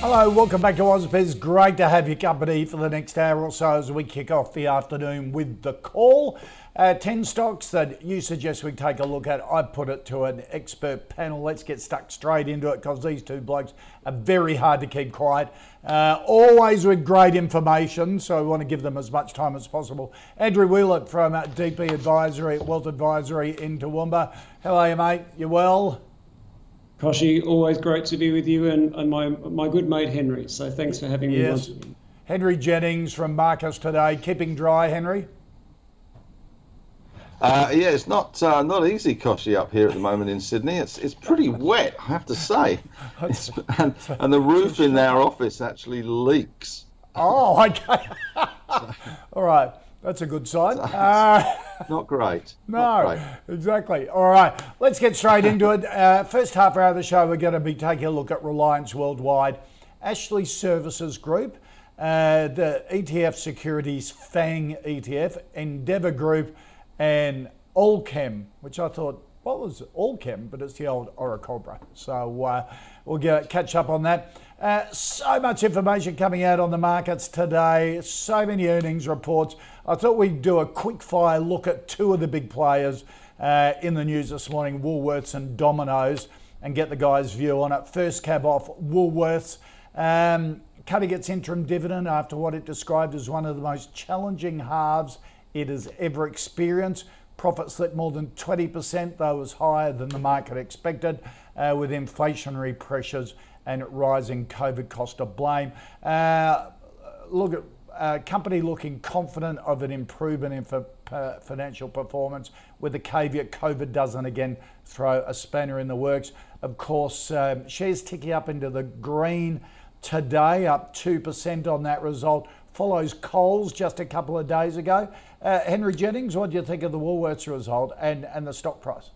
Hello, welcome back to ausbiz. Great to have your company for the next hour or so as we kick off the afternoon with the call. Uh, 10 stocks that you suggest we take a look at. I put it to an expert panel. Let's get stuck straight into it because these two blokes are very hard to keep quiet. Uh, always with great information, so we want to give them as much time as possible. Andrew Wielandt from uh, DP Advisory, Wealth Advisory in Toowoomba. How are you, mate? You well? Kochie, always great to be with you and, and my, my good mate Henry. So thanks for having me yes. Henry Jennings from Marcus today. Keeping dry, Henry? Uh, yeah, it's not uh, not easy, Kochie, up here at the moment in Sydney. It's it's pretty wet, I have to say. and, and the roof in our office actually leaks. Oh, okay. All right. That's a good sign. Uh, not great. No, not great. exactly. All right, let's get straight into it. Uh, first half hour of the show, we're going to be taking a look at Reliance Worldwide, Ashley Services Group, uh, the ETF Securities FANG ETF, Endeavour Group, and Allkem, which I thought, what was Allkem? But it's the old Orocobre. So uh, we'll get catch up on that. Uh, so much information coming out on the markets today, so many earnings reports. I thought we'd do a quick fire look at two of the big players uh, in the news this morning Woolworths and Domino's and get the guys' view on it. First cab off Woolworths. Um, cutting its interim dividend after what it described as one of the most challenging halves it has ever experienced. Profit slipped more than 20%, though was higher than the market expected, uh, with inflationary pressures and rising COVID cost of blame. Uh, look at uh, company looking confident of an improvement in for, uh, financial performance, with the caveat COVID doesn't again throw a spanner in the works. Of course, um, shares ticking up into the green today, up 2% on that result. Follows Coles just a couple of days ago. Uh, Henry Jennings, what do you think of the Woolworths result and, and the stock price?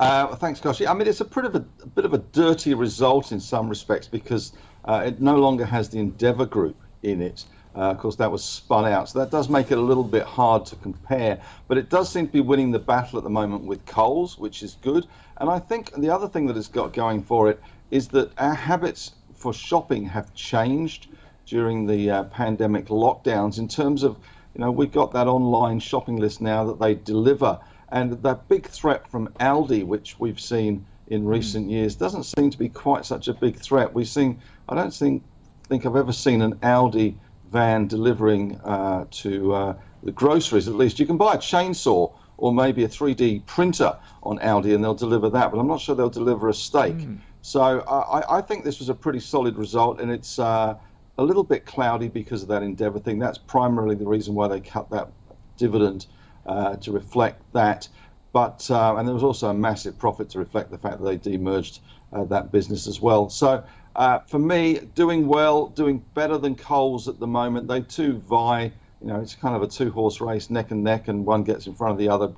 Uh, thanks, Kochie. I mean, it's a, a, a, bit of a dirty result in some respects because uh, it no longer has the Endeavour Group in it. Uh, of course, that was spun out, so that does make it a little bit hard to compare. But it does seem to be winning the battle at the moment with Coles, which is good. And I think the other thing that it's got going for it is that our habits for shopping have changed during the uh, pandemic lockdowns. In terms of, you know, we've got that online shopping list now that they deliver and that big threat from Aldi, which we've seen in hmm. recent years, doesn't seem to be quite such a big threat. We've seen, I don't think, think I've ever seen an Aldi van delivering uh, to uh, the groceries. At least you can buy a chainsaw or maybe a 3D printer on Aldi, and they'll deliver that. But I'm not sure they'll deliver a steak. Mm. So I, I, think this was a pretty solid result, and it's uh, a little bit cloudy because of that Endeavour thing. That's primarily the reason why they cut that dividend uh, to reflect that. But uh, and there was also a massive profit to reflect the fact that they demerged uh, that business as well. So uh, for me, doing well, doing better than Coles at the moment. They too vie. You know, it's kind of a two-horse race, neck and neck, and one gets in front of the other.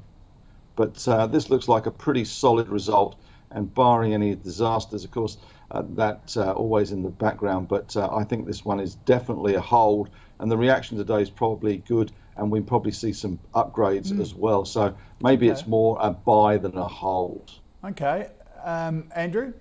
But uh, this looks like a pretty solid result, and barring any disasters, of course, uh, that always in the background. But I think this one is definitely a hold, and the reaction today is probably good and we probably see some upgrades mm. as well. So maybe okay. it's more a buy than a hold. Okay, um, Andrew.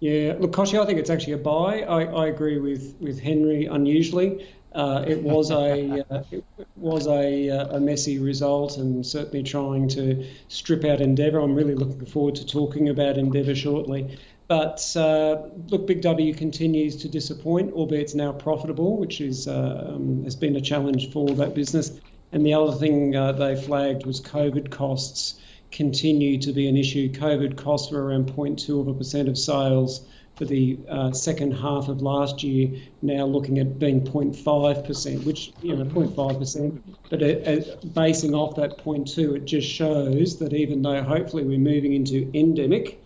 Yeah, look, Kochie, I think it's actually a buy. I, I agree with, with Henry unusually. Uh, it was a uh, it was a, uh, a messy result, and certainly trying to strip out Endeavour. I'm really looking forward to talking about Endeavour shortly. But uh, look, Big W continues to disappoint, albeit it's now profitable, which is uh, um, has been a challenge for that business. And the other thing uh, they flagged was COVID costs continue to be an issue. COVID costs were around 0.2 of a percent of sales for the uh, second half of last year, now looking at being 0.5%, which, you know, 0.5%. But uh, uh, basing off that 0.2, it just shows that even though hopefully we're moving into endemic,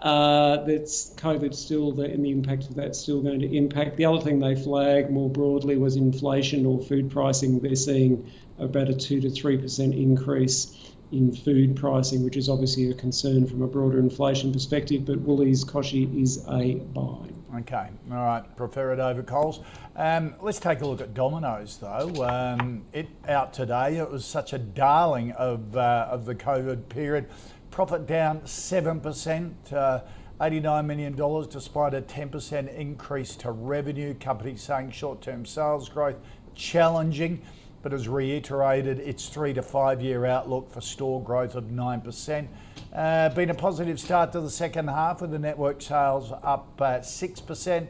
uh, that's COVID still, the, and the impact of that's still going to impact. The other thing they flagged more broadly was inflation or food pricing. They're seeing about a 2 to 3% increase in food pricing, which is obviously a concern from a broader inflation perspective. But Woolies Kochie is a buy. Okay, all right. Prefer it over Coles. Um, let's take a look at Domino's though. Um, it out today. It was such a darling of uh, of the COVID period. Profit down seven percent. Uh, $89 million despite a 10% increase to revenue. Company saying short term sales growth challenging but has reiterated its three to five year outlook for store growth of 9%. Uh, been a positive start to the second half with the network sales up uh, 6%,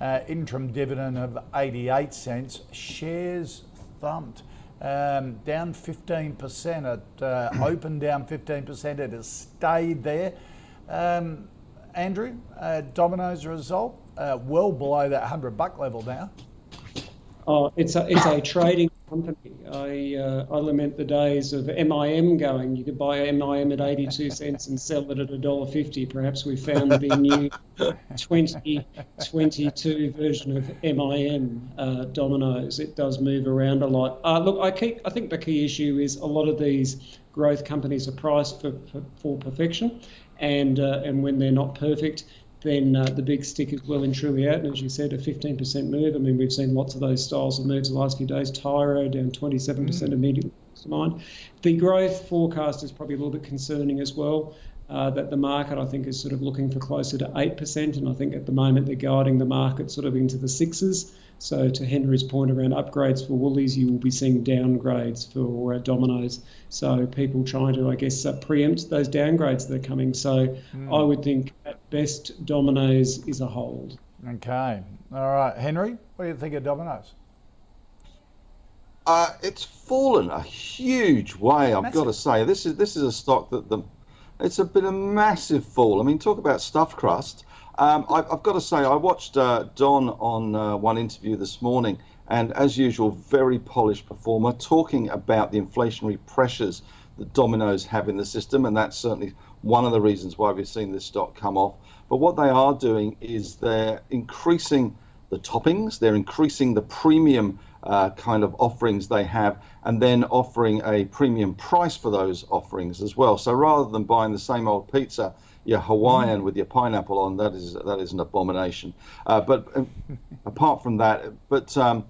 uh, interim dividend of 88 cents, shares thumped. Um, down 15%, it uh, opened down 15%, it has stayed there. Um, Andrew, uh, Domino's result, uh, well below that 100 buck level now. Oh, it's a it's a trading company. I uh, I lament the days of MIM going. You could buy MIM at 82 cents and sell it at $1.50. Perhaps we found the new 2022 version of MIM uh, Domino's. It does move around a lot. Uh, look, I keep I think the key issue is a lot of these growth companies are priced for for, for perfection, and uh, and when they're not perfect then uh, the big stick is well and truly out. And as you said, a 15% move. I mean, we've seen lots of those styles of moves the last few days. Tyro down 27% mm. immediately to mind. The growth forecast is probably a little bit concerning as well. Uh, that the market, I think, is sort of looking for closer to 8%. And I think at the moment they're guiding the market sort of into the sixes. So, to Henry's point around upgrades for Woolies, you will be seeing downgrades for uh, Domino's. So, people trying to, I guess, uh, preempt those downgrades that are coming. So, mm. I would think at best, Domino's is a hold. Okay. All right. Henry, what do you think of Domino's? Uh, it's fallen a huge way. I've massive. got to say, this is this is a stock that the it's a been a massive fall. I mean, talk about stuffed crust. Um, I, have got to say, I watched uh, Don on uh, one interview this morning, and as usual, very polished performer, talking about the inflationary pressures that Domino's have in the system, and that's certainly one of the reasons why we've seen this stock come off. But what they are doing is they're increasing the toppings, they're increasing the premium uh, kind of offerings they have, and then offering a premium price for those offerings as well. So rather than buying the same old pizza your Hawaiian mm. with your pineapple on, that is that is an abomination. Uh, but uh, apart from that, but um,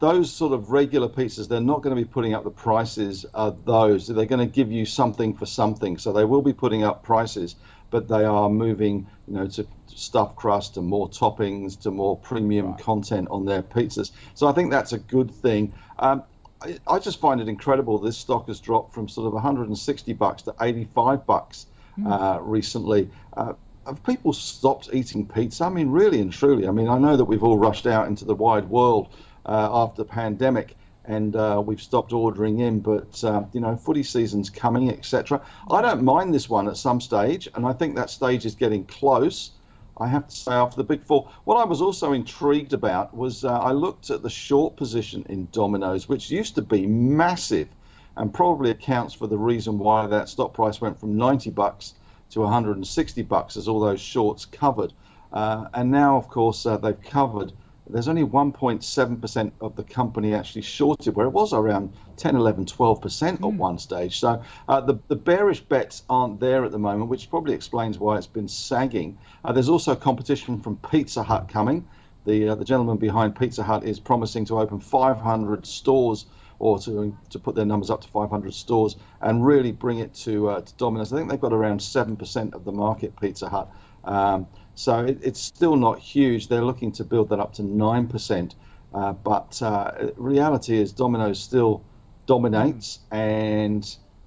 those sort of regular pieces, they're not going to be putting up the prices of those. They're going to give you something for something. So they will be putting up prices, but they are moving, you know, to stuffed crust, to more toppings, to more premium right. content on their pizzas. So I think that's a good thing. Um, I, I just find it incredible. This stock has dropped from sort of 160 bucks to 85 bucks mm. uh, recently. Uh, have people stopped eating pizza? I mean, really and truly. I mean, I know that we've all rushed out into the wide world uh, after the pandemic and uh, we've stopped ordering in, but uh, you know, footy season's coming, etc. I don't mind this one at some stage, and I think that stage is getting close. I have to say, after the big fall, what I was also intrigued about was uh, I looked at the short position in Domino's, which used to be massive and probably accounts for the reason why that stock price went from 90 bucks to 160 bucks as all those shorts covered. Uh, and now, of course, uh, they've covered. There's only 1.7% of the company actually shorted, where it was around 10, 11, 12% mm. at hmm. one stage. So uh, the, the bearish bets aren't there at the moment, which probably explains why it's been sagging. Uh, there's also competition from Pizza Hut coming. The, uh, the gentleman behind Pizza Hut is promising to open 500 stores or to to put their numbers up to 500 stores and really bring it to, uh, to Domino's. I think they've got around seven percent of the market, Pizza Hut. Um, so it, it's still not huge. They're looking to build that up to nine percent. Uh, but uh, reality is Domino's still dominates, and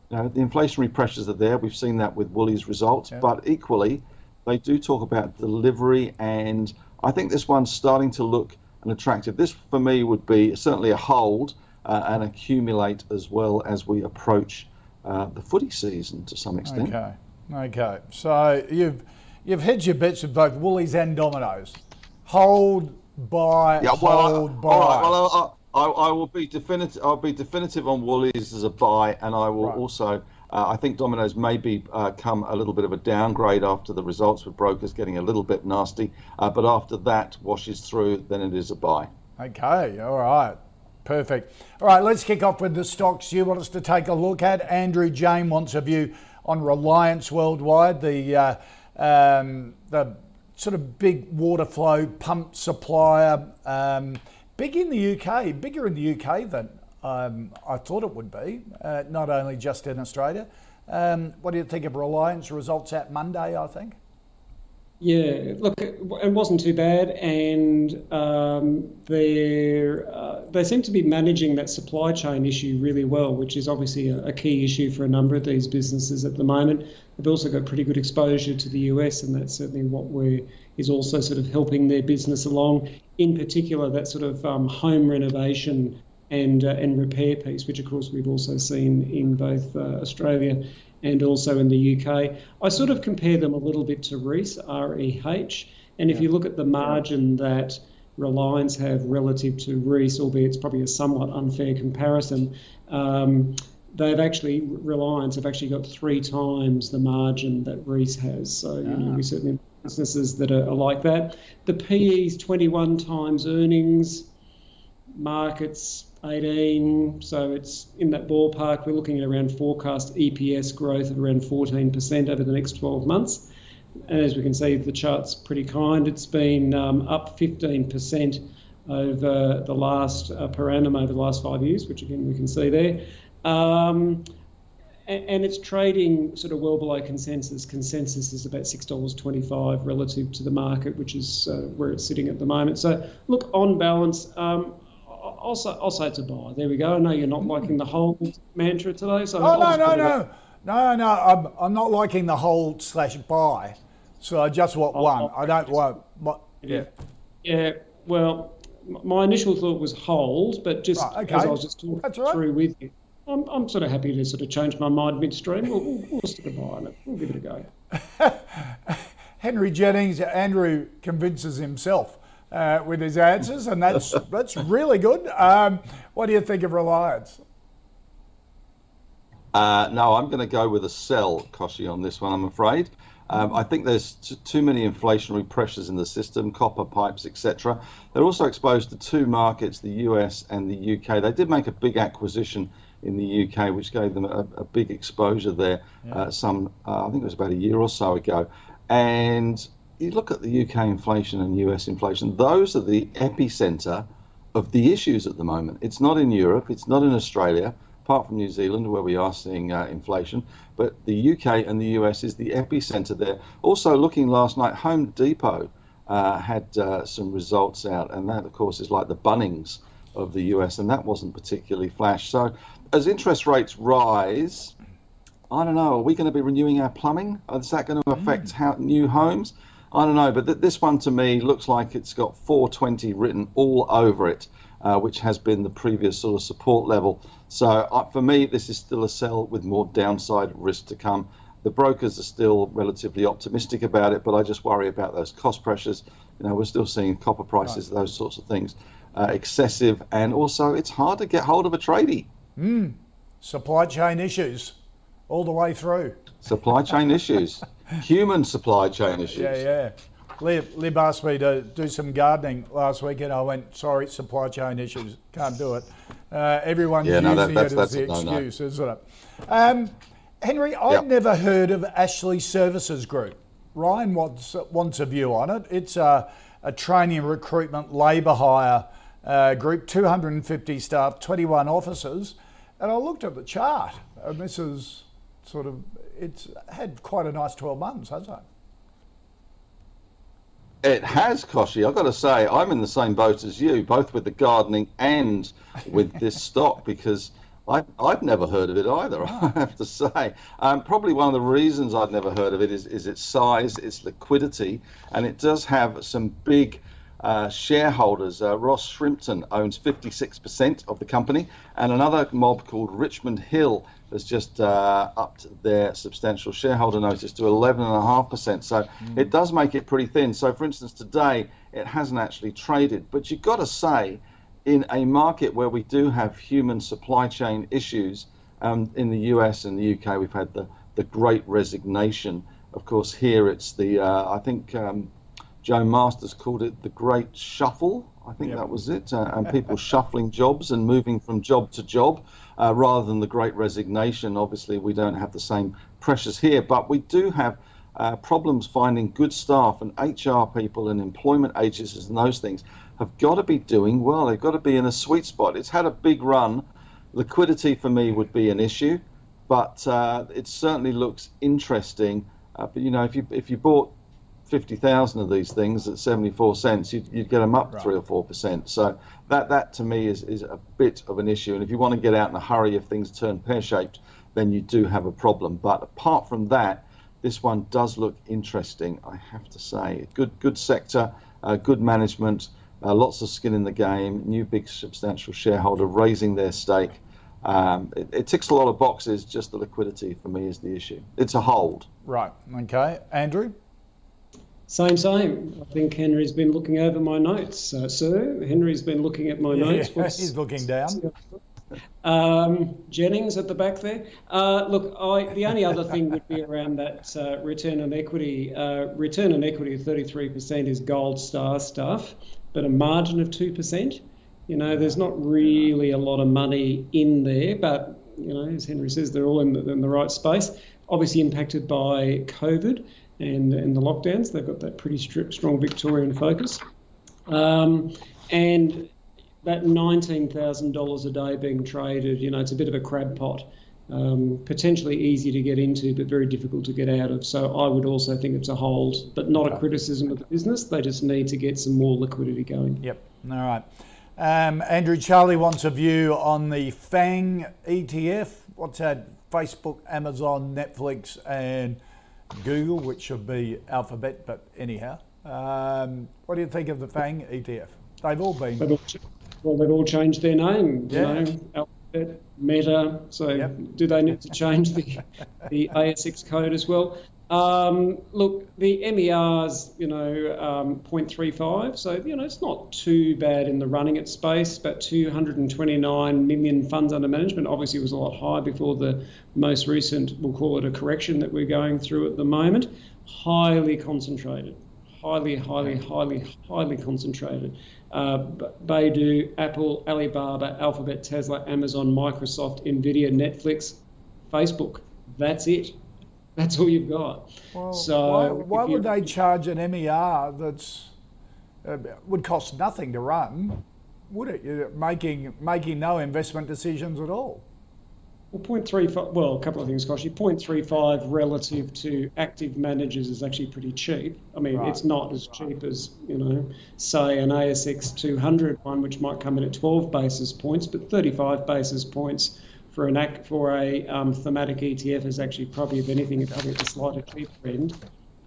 you know, the inflationary pressures are there. We've seen that with Woolies' results, yeah. but equally, they do talk about delivery, and I think this one's starting to look an attractive. This for me would be certainly a hold uh, and accumulate as well as we approach uh, the footy season to some extent. Okay, okay. So you've you've hedged your bets with both Woolies and Domino's. Hold, buy, Yeah, well, hold, I, buy. right. Well, I, I, I will be definitive. I'll be definitive on Woolies as a buy, and I will Right. also. Uh, I think Domino's may be uh, come a little bit of a downgrade after the results with brokers getting a little bit nasty, uh, but after that washes through, then it is a buy. Okay, all right. Perfect. All right, let's kick off with the stocks you want us to take a look at. Andrew Jane wants a view on Reliance Worldwide, the uh, um, the sort of big water flow pump supplier, um, big in the UK, bigger in the UK than um, I thought it would be, uh, not only just in Australia. Um, what do you think of Reliance results at Monday? I think. Yeah, look, it wasn't too bad, and um, they uh, they seem to be managing that supply chain issue really well, which is obviously a, a key issue for a number of these businesses at the moment. They've also got pretty good exposure to the US, and that's certainly what we is also sort of helping their business along. In particular, that sort of um, home renovation and uh, and repair piece, which of course we've also seen in both uh, Australia and also in the UK. I sort of compare them a little bit to Reece, R-E-H, and if you look at the margin that Reliance have relative to Reece, albeit it's probably a somewhat unfair comparison, um, they've actually Reliance have actually got three times the margin that Reece has. So you know we certainly have businesses that are, are like that. The PE is 21 times earnings markets 18, so it's in that ballpark. We're looking at around forecast EPS growth of around 14% over the next 12 months. And as we can see, the chart's pretty kind. It's been um, up 15% over the last uh, per annum over the last five years, which again we can see there. Um, and it's trading sort of well below consensus. Consensus is about six dollars twenty-five relative to the market, which is uh, where it's sitting at the moment. So, look on balance, um, I'll say, I'll say it's a buy. There we go. I know you're not liking the whole mantra today, so Oh no no no no no! I'm I'm not liking the hold slash buy. So I just want one. I don't want. What, yeah. Yeah. Well, my initial thought was hold, but just Right, okay. I was just talking right. through with you, I'm, I'm sort of happy to sort of change my mind midstream. We'll, we'll, we'll stick a buy on it. We'll give it a go. Henry Jennings, Andrew convinces himself uh, with his answers, and that's that's really good. Um, what do you think of Reliance? Uh, no, I'm going to go with a sell, Kochie, on this one, I'm afraid. Um, I think there's t- too many inflationary pressures in the system, copper pipes, etc. They're also exposed to two markets, the US and the UK. They did make a big acquisition in the UK, which gave them a, a big exposure there. Uh, some, uh, I think it was about a year or so ago. And you look at the UK inflation and US inflation; those are the epicenter of the issues at the moment. It's not in Europe, it's not in Australia, apart from New Zealand, where we are seeing uh, inflation. But the UK and the US is the epicenter there. Also, looking last night, Home Depot uh, had uh, some results out, and that, of course, is like the Bunnings of the US, and that wasn't particularly flash. So, as interest rates rise, I don't know. Are we going to be renewing our plumbing? Is that going to affect how new homes? I don't know. But th- this one to me looks like it's got 420 written all over it, uh, which has been the previous sort of support level. So uh, for me, this is still a sell with more downside risk to come. The brokers are still relatively optimistic about it, but I just worry about those cost pressures. You know, we're still seeing copper prices, those sorts of things, uh, excessive, and also it's hard to get hold of a tradie. Supply chain issues all the way through. Supply chain issues, human supply chain issues. Yeah, yeah. Lib, Lib asked me to do some gardening last week, and I went, "Sorry, supply chain issues, can't do it." Uh, everyone's Yeah, no, that- that's- it that's as the excuse, isn't it? Um, Henry, I've Yep. never heard of Ashley Services Group. Ryan wants wants a view on it. It's a, a training, recruitment, labour hire uh, group, 250 staff, 21 offices, and I looked at the chart, and this is sort of it's had quite a nice 12 months, hasn't it? It has, Kochie. I've got to say, I'm in the same boat as you, both with the gardening and with this stock, because I, I've never heard of it either, I have to say. Um, probably one of the reasons I've never heard of it is, is its size, its liquidity, and it does have some big uh, shareholders. Uh, Ross Shrimpton owns 56% of the company, and another mob called Richmond Hill has just uh, upped their substantial shareholder notice to 11.5%. So mm. it does make it pretty thin. So, for instance, today it hasn't actually traded. But you've got to say, in a market where we do have human supply chain issues, um, in the US and the UK, we've had the, the great resignation. Of course, here it's the, uh, I think um, Jo Masters called it the great shuffle. I think yep. that was it. Uh, and people shuffling jobs and moving from job to job uh, rather than the great resignation. Obviously, we don't have the same pressures here, but we do have uh, problems finding good staff and HR people and employment agencies and those things have got to be doing well. They've got to be in a sweet spot. It's had a big run. Liquidity for me would be an issue, but uh, it certainly looks interesting. Uh, but you know, if you if you bought 50,000 of these things at 74 cents, you'd, you'd get them up right. 3 or 4%. So that, that to me is, is a bit of an issue. And if you want to get out in a hurry if things turn pear shaped, then you do have a problem. But apart from that, this one does look interesting, I have to say. Good, good sector, uh, good management, uh, lots of skin in the game, new big substantial shareholder raising their stake. Um, it, it, ticks a lot of boxes, just the liquidity for me is the issue. It's a hold. Right, okay. Andrew? Same, same. I think Henry's been looking over my notes, uh, sir. Henry's been looking at my yeah, notes. What's, he's looking down. Um, Jennings at the back there. Uh, look, I, the only other thing would be around that uh, return on equity. Uh, return on equity of 33% is gold star stuff, but a margin of 2%. You know, there's not really a lot of money in there, but, you know, as Henry says, they're all in the, in the right space. Obviously impacted by COVID and, and the lockdowns. They've got that pretty strong Victorian focus. Um, and that $19,000 a day being traded, you know, it's a bit of a crab pot. Um, potentially easy to get into, but very difficult to get out of. So I would also think it's a hold, but not a criticism of the business. They just need to get some more liquidity going. Yep. All right. Um, Andrew Charlie wants a view on the FANG ETF. What's that? Facebook, Amazon, Netflix, and Google, which should be Alphabet, but anyhow. Um, what do you think of the FANG ETF? They've all been. They've all, well, they've all changed their name. Yeah. You know, Alphabet, Meta. So yep. do they need to change the, the ASX code as well? Um, look, the MER's, you know, um, 0.35, so, you know, it's not too bad in the running at space, but 229 million funds under management. Obviously, it was a lot higher before the most recent, we'll call it a correction that we're going through at the moment. Highly concentrated, highly, highly, highly, highly concentrated. Uh, Baidu, Apple, Alibaba, Alphabet, Tesla, Amazon, Microsoft, Nvidia, Netflix, Facebook. That's it. That's all you've got. Well, so why, why would they charge an MER that's uh, would cost nothing to run? Would it? You're making making no investment decisions at all. Well, 0.35, well, a couple of things, cost you. 0.35 relative to active managers is actually pretty cheap. I mean, right. it's not as cheap as, you know, say an ASX 200 one, which might come in at 12 basis points, but 35 basis points for an act for a um, thematic ETF is actually probably, if anything, probably at the slightly cheaper end.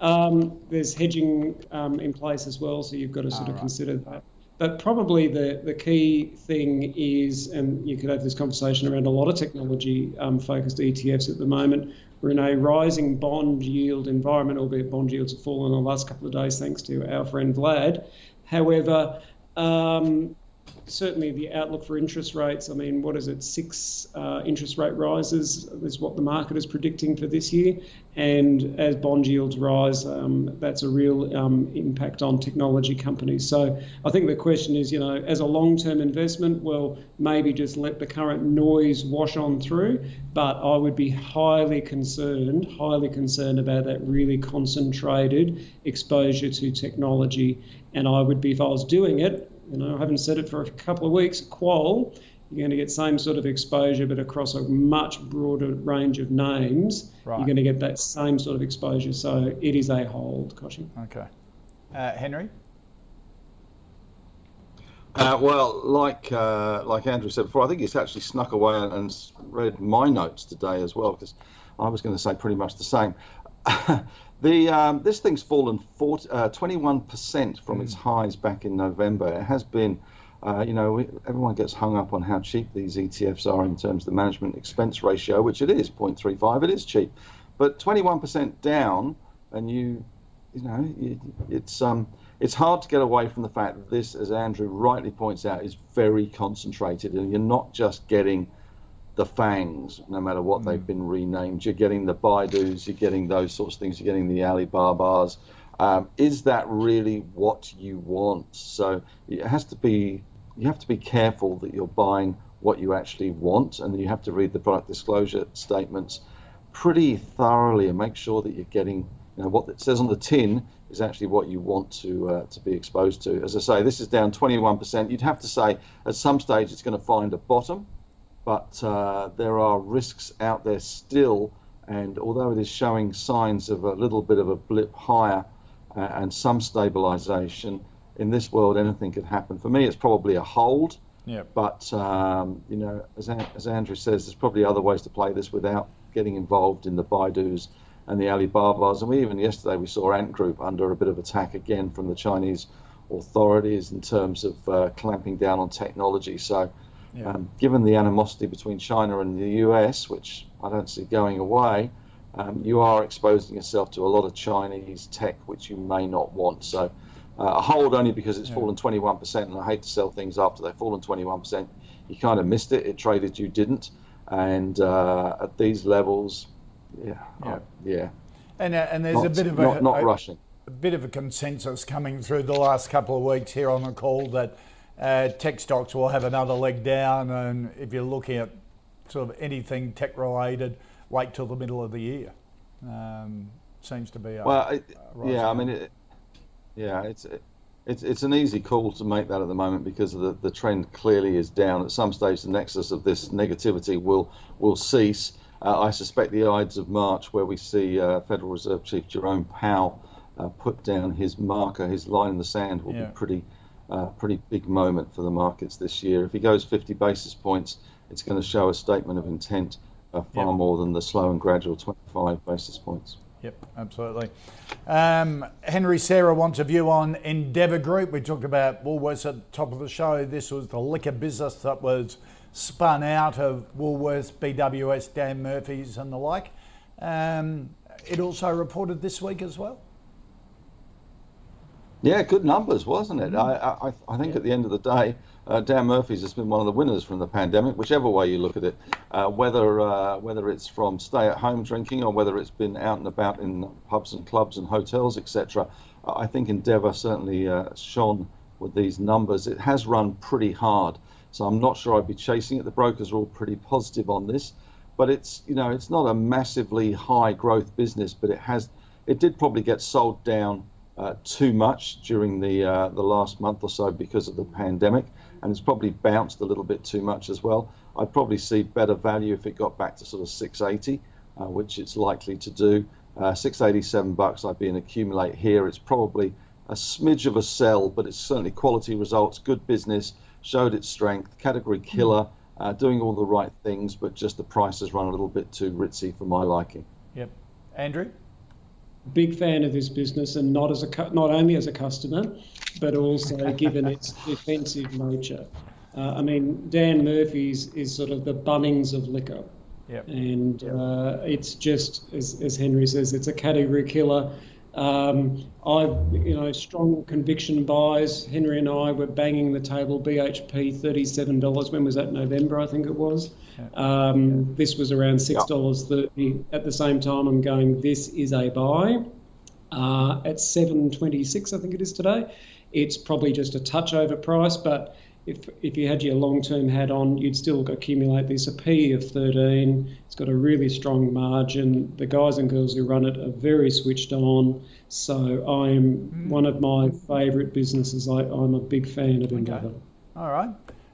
Um, there's hedging um, in place as well, so you've got to sort of right. consider that. But probably the, the key thing is, and you could have this conversation around a lot of technology um, focused ETFs at the moment. We're in a rising bond yield environment, albeit bond yields have fallen in the last couple of days thanks to our friend Vlad. However, um, certainly the outlook for interest rates. I mean, what is it? Six uh, interest rate rises is what the market is predicting for this year. And as bond yields rise, um, that's a real um, impact on technology companies. So I think the question is, you know, as a long term investment, well, maybe just let the current noise wash on through. But I would be highly concerned, highly concerned about that really concentrated exposure to technology. And I would be, if I was doing it, you know, I haven't said it for a couple of weeks. Qual, you're going to get same sort of exposure, but across a much broader range of names. Right. You're going to get that same sort of exposure. So it is a hold, Kochie. Okay. Uh, Henry? Uh, well, like uh, like Andrew said before, I think he's actually snuck away and read my notes today as well, because I was going to say pretty much the same. The um, this thing's fallen 40, uh, 21% from mm. its highs back in November. It has been, uh, you know, everyone gets hung up on how cheap these ETFs are in terms of the management expense ratio, which it is 0.35. It is cheap, but 21% down, and you, you know, it's um, it's hard to get away from the fact that this, as Andrew rightly points out, is very concentrated, and you're not just getting the fangs, no matter what mm. they've been renamed. You're getting the Baidus, you're getting those sorts of things, you're getting the Alibabas. Um, is that really what you want? So it has to be. You have to be careful that you're buying what you actually want, and you have to read the product disclosure statements pretty thoroughly and make sure that you're getting you know, what it says on the tin is actually what you want to uh, to be exposed to. As I say, this is down 21%. You'd have to say at some stage it's going to find a bottom, but uh, there are risks out there still. And although it is showing signs of a little bit of a blip higher uh, and some stabilization, in this world anything could happen. For me, it's probably a hold. Yeah. But um, you know, as, as Andrew says, there's probably other ways to play this without getting involved in the Baidus and the Alibabas. And we even yesterday we saw Ant Group under a bit of attack again from the Chinese authorities in terms of uh, clamping down on technology. So, yeah. um, given the animosity between China and the US, which I don't see going away, um, you are exposing yourself to a lot of Chinese tech which you may not want. So, uh, a hold only because it's yeah. fallen 21%, and I hate to sell things after they've fallen 21%. You kind of missed it. It traded, you didn't. And uh, at these levels, yeah, yeah, yeah. And uh, and there's not, a bit of a not, not a, rushing. A bit of a consensus coming through the last couple of weeks here on the call that uh, tech stocks will have another leg down, and if you're looking at sort of anything tech related, wait till the middle of the year. Um, seems to be a, well, it, yeah. I mean, it, yeah, it's. It, it's, it's an easy call to make that at the moment because the, the trend clearly is down. At some stage, the nexus of this negativity will will cease. Uh, I suspect the Ides of March, where we see uh, Federal Reserve Chief Jerome Powell uh, put down his marker, his line in the sand, will yeah. be pretty, uh, pretty big moment for the markets this year. If he goes 50 basis points, it's going to show a statement of intent uh, far yep. more than the slow and gradual 25 basis points. Yep, absolutely. Um, Henry Sarah wants a view on Endeavour Group. We talked about Woolworths at the top of the show. This was the liquor business that was spun out of Woolworths, BWS, Dan Murphy's, and the like. Um, it also reported this week as well. Yeah, good numbers, wasn't it? I, I, I think yeah. at the end of the day, uh, Dan Murphy's has been one of the winners from the pandemic, whichever way you look at it. Uh, whether uh, whether it's from stay-at-home drinking or whether it's been out and about in pubs and clubs and hotels, etc. I think Endeavour certainly uh, shone with these numbers. It has run pretty hard. So I'm not sure I'd be chasing it. The brokers are all pretty positive on this, but it's you know it's not a massively high growth business, but it has it did probably get sold down uh, too much during the uh, the last month or so because of the pandemic, and it's probably bounced a little bit too much as well. I'd probably see better value if it got back to sort of 680, uh, which it's likely to do. Uh, 687 bucks I'd be in accumulate here. It's probably a smidge of a sell, but it's certainly quality results, good business showed its strength, category hmm. killer, uh, doing all the right things, but just the price has run a little bit too ritzy for my liking. Yep. Andrew? Big fan of this business, and not as a not only as a customer, but also given its defensive nature. Uh, I mean, Dan Murphy's is sort of the Bunnings of liquor. Yep. And uh, it's just, as, as Henry says, it's a category killer. Um, I, you know, strong conviction buys. Henry and I were banging the table. BHP thirty-seven dollars. When was that? November, I think it was. Um, this was around six dollars thirty. At the same time, I'm going. This is a buy. Uh, at seven twenty-six, I think it is today. It's probably just a touch over price, but if if you had your long term hat on, you'd still accumulate this. a P of 13. It's got a really strong margin. The guys and girls who run it are very switched on. So I'm mm. one of my favourite businesses. I, am a big fan of Endeavour. Okay. All right.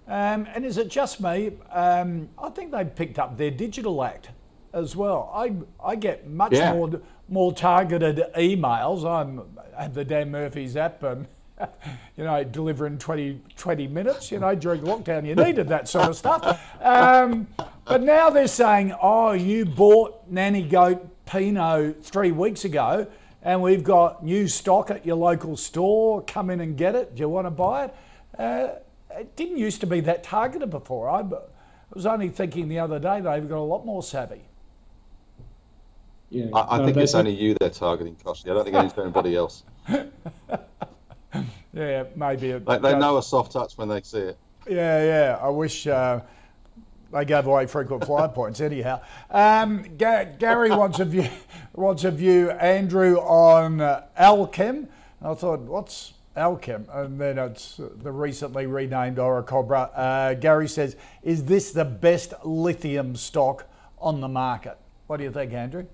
Um, and is it just me? Um, I think they've picked up their digital act as well. I I get much yeah. more more targeted emails. I'm I have the Dan Murphy's app and you know, deliver in 20, 20 minutes. You know, during lockdown, you needed that sort of stuff. Um, but now they're saying, oh, you bought Nanny Goat Pinot three weeks ago and we've got new stock at your local store. Come in and get it. Do you want to buy it? Uh, it didn't used to be that targeted before. I was only thinking the other day they've got a lot more savvy. Yeah, I, I think it's only you they're targeting, Kochie. I don't think it's anybody else. yeah, maybe. It they, they know a soft touch when they see it. Yeah, yeah. I wish uh, they gave away frequent flyer points. Anyhow, um, Gary wants a view. Wants a view, Andrew, on uh, Allkem. I thought, what's Allkem? And then it's the recently renamed Orocobre. Uh, Gary says, is this the best lithium stock on the market? What do you think, Andrew?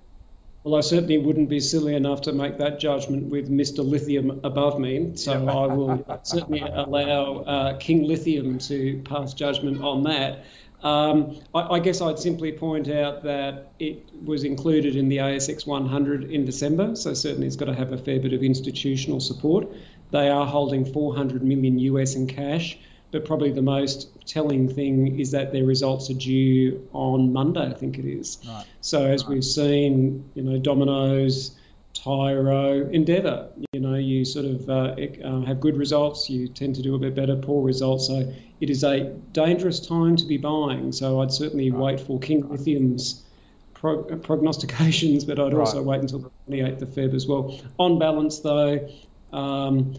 Well, I certainly wouldn't be silly enough to make that judgment with Mr. Lithium above me. So I will certainly allow uh, King Lithium to pass judgment on that. Um, I, I, guess I'd simply point out that it was included in the ASX 100 in December, so certainly it's got to have a fair bit of institutional support. They are holding 400 million US in cash. But probably the most telling thing is that their results are due on Monday, I think it is. Right. So as right. we've seen, you know, Domino's, Tyro, Endeavour, you know, you sort of uh, uh, have good results, you tend to do a bit better, poor results. So it is a dangerous time to be buying. So I'd certainly right. wait for King Lithium's pro- prognostications, but I'd also wait until the 28th of Feb as well. On balance, though, um,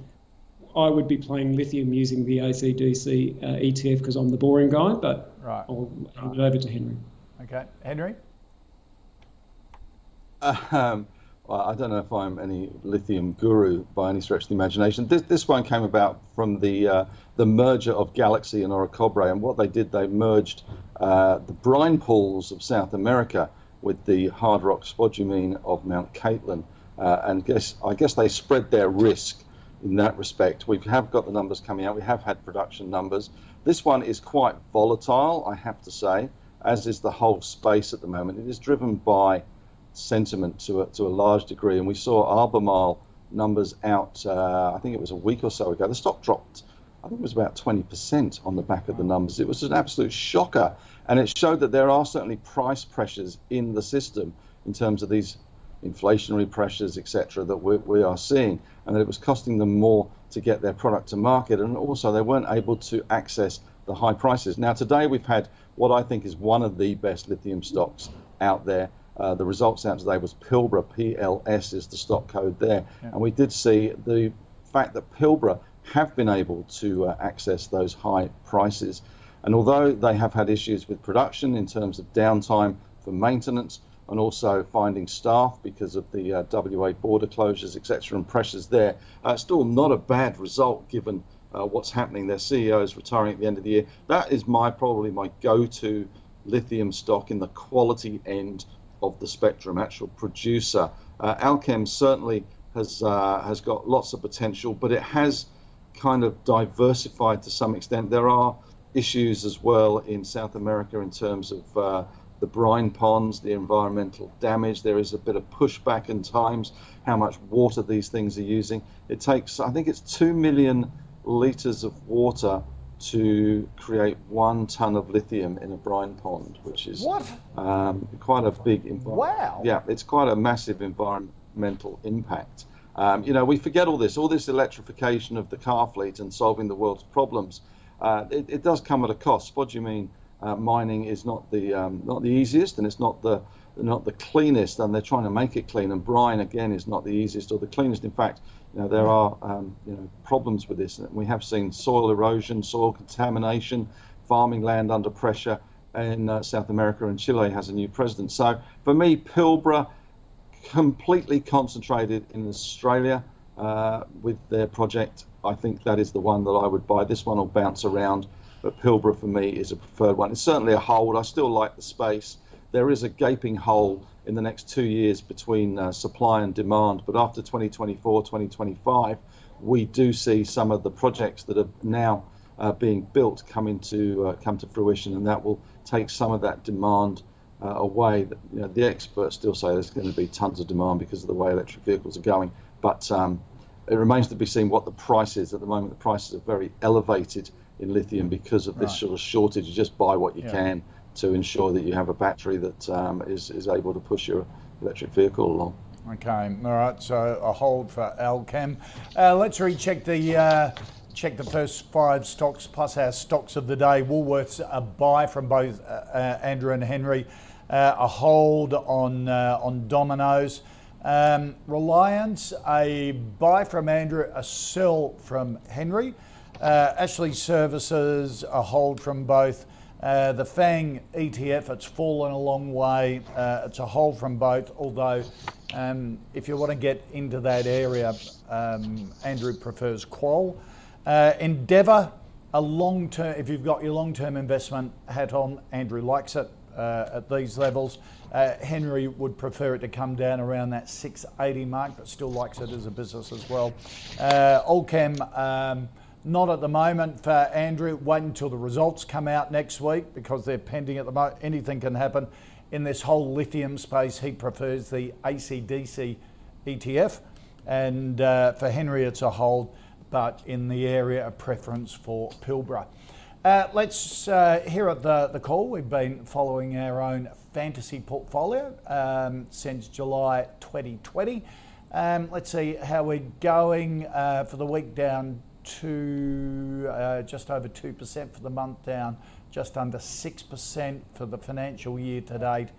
I would be playing lithium using the ACDC uh, ETF because I'm the boring guy, but right. I'll hand it over to Henry. Okay, Henry. Um, well, I don't know if I'm any lithium guru by any stretch of the imagination. This, this one came about from the uh, the merger of Galaxy and Orocobre, and what they did, they merged uh, the brine pools of South America with the hard rock spodumene of Mount Cattlin, uh, and guess I guess they spread their risk in that respect. We have got the numbers coming out. We have had production numbers. This one is quite volatile, I have to say, as is the whole space at the moment. It is driven by sentiment to a, to a large degree, and we saw Albemarle numbers out. Uh, I think it was a week or so ago. The stock dropped. I think it was about 20% on the back of the numbers. It was an absolute shocker, and it showed that there are certainly price pressures in the system in terms of these inflationary pressures, etc., that we, we are seeing, and that it was costing them more to get their product to market, and also they weren't able to access the high prices. Now, today we've had what I think is one of the best lithium stocks out there. Uh, the results out today was Pilbara, PLS is the stock code there, yeah. and we did see the fact that Pilbara have been able to uh, access those high prices. And although they have had issues with production in terms of downtime for maintenance, and also finding staff because of the uh, WA border closures, etc., and pressures there. Uh, still not a bad result given uh, what's happening. Their CEO is retiring at the end of the year. That is my probably my go-to lithium stock in the quality end of the spectrum, actual producer. Uh, Allkem certainly has uh, has got lots of potential, but it has kind of diversified to some extent. There are issues as well in South America in terms of uh, the brine ponds, the environmental damage. There is a bit of pushback in times, how much water these things are using. It takes, I think it's 2 million litres of water to create one ton of lithium in a brine pond, which is um, quite a big Wow. Yeah, it's quite a massive environmental impact. Um, you know, we forget all this, all this electrification of the car fleet and solving the world's problems. Uh, it, it, does come at a cost. What do you mean? Uh, mining is not the um, not the easiest and it's not the not the cleanest, and they're trying to make it clean. And brine again is not the easiest or the cleanest. In fact, you know there are um, you know problems with this. And we have seen soil erosion, soil contamination, farming land under pressure in uh, South America, and Chile has a new president. So for me, Pilbara completely concentrated in Australia uh, with their project. I think that is the one that I would buy. This one will bounce around but Pilbara for me is a preferred one. It's certainly a hold. I still like the space. There is a gaping hole in the next two years between uh, supply and demand, but after 2024, 2025, we do see some of the projects that are now uh, being built come into uh, come to fruition, and that will take some of that demand uh, away. You know, the experts still say there's going to be tons of demand because of the way electric vehicles are going, but um, it remains to be seen what the price is. At the moment, the prices are very elevated in lithium because of this right. sort of shortage. You just buy what you yeah. can to ensure that you have a battery that um, is is able to push your electric vehicle along. Okay, all right. So a hold for Allkem. Uh, let's recheck the uh, check the first five stocks plus our stocks of the day. Woolworths a buy from both uh, uh Andrew and Henry. Uh, a hold on uh, on Domino's. Um, Reliance a buy from Andrew. A sell from Henry. Ashley Services a hold from both. Uh, the FANG ETF, it's fallen a long way. Uh, it's a hold from both, although um, if you want to get into that area, um, Andrew prefers Qual. Uh, Endeavour, a long term, if you've got your long term investment hat on, Andrew likes it uh, at these levels. Uh, Henry would prefer it to come down around that 680 mark, but still likes it as a business as well. Uh, um, not at the moment for Andrew. Wait until the results come out next week because they're pending at the moment. Anything can happen in this whole lithium space. He prefers the ACDC ETF, and uh, for Henry, it's a hold, but in the area of preference for Pilbara. Uh, let's uh, here at the, the call. We've been following our own fantasy portfolio um, since July 2020. Um, let's see how we're going uh, for the week down to uh, just over 2% for the month, down just under 6% for the financial year to date,